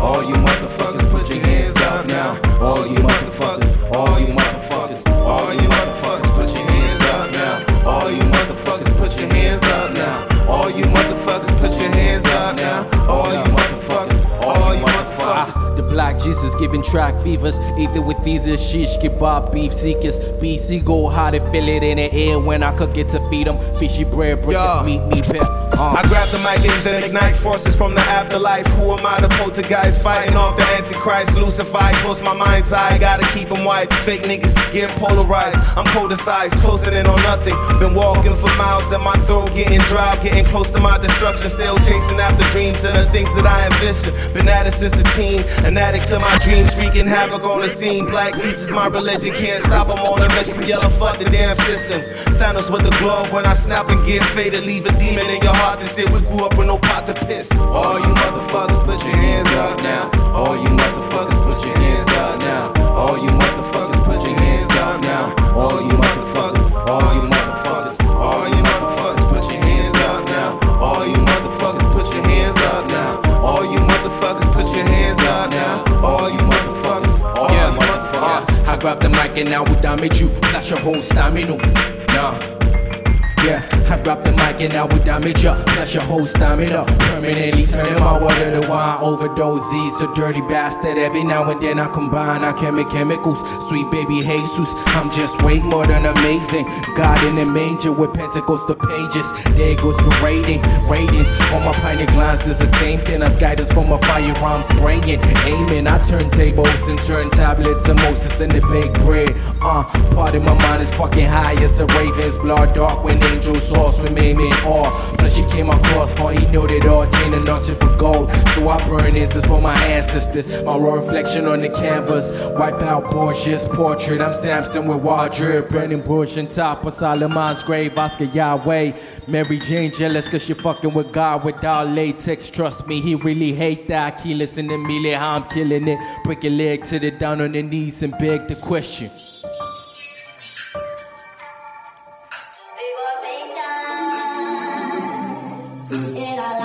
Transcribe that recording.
All you motherfuckers, put your hands up now. All you motherfuckers. The black Jesus giving track fevers. Either with these or shish kebab beef seekers. BC go hard and feel it in the air when I cook it to feed them. Fishy bread, breakfast, meat, meat, pep. Uh. I grab the mic and then ignite forces from the afterlife. Who am I, the poltergeist? Fighting off the antichrist, Lucifer. Close my mind's eye, gotta keep them white. Fake niggas get polarized. I'm politicized, closing in on nothing. Been walking for miles and my throat getting dry, getting close to my destruction. Still chasing after dreams and the things that I envision. Been at it since a teen, an addict to my dreams, wreaking havoc on the scene. Black Jesus, my religion, can't stop. I'm on a mission, yellow fuck the damn system. Thanos with the glove when I snap and get faded, leave a demon in your heart to sit. We grew up with no pot to piss. All you motherfuckers, put your hands up now. All you motherfuckers, Grab the mic and now we damage you. Flash your whole stamina. Nah. Yeah, I grab the mic and now we damage ya. Flash your whole stamina. Permanently turning my water to wine. Overdose a dirty bastard. Every now and then I combine our chemi- chemicals. Sweet baby Jesus, I'm just way more than amazing. God in the manger with Pentecostal pages. There goes the rating. Ratings for my pioneer glances, the same thing as guidance for my firearm spraying. Aiming, I turn tables and turn tablets of Moses in the big bread. Uh, part of my mind is fucking high It's a raven's blood dark when angels sauce with me in awe. Plus she came across for he knew that all, chain and notch for gold. So I burn this is for my ancestors. My raw reflection on the canvas. Wipe out Borgia's portrait. I'm Samson with wardrobe. Burning bush on top of Solomon's grave. Oscar Yahweh. Mary Jane jealous cause she fucking with God without latex. Trust me, he really hate that. Key listen to me, how I'm killing it. Break your leg to the down on the knees and beg the question. And I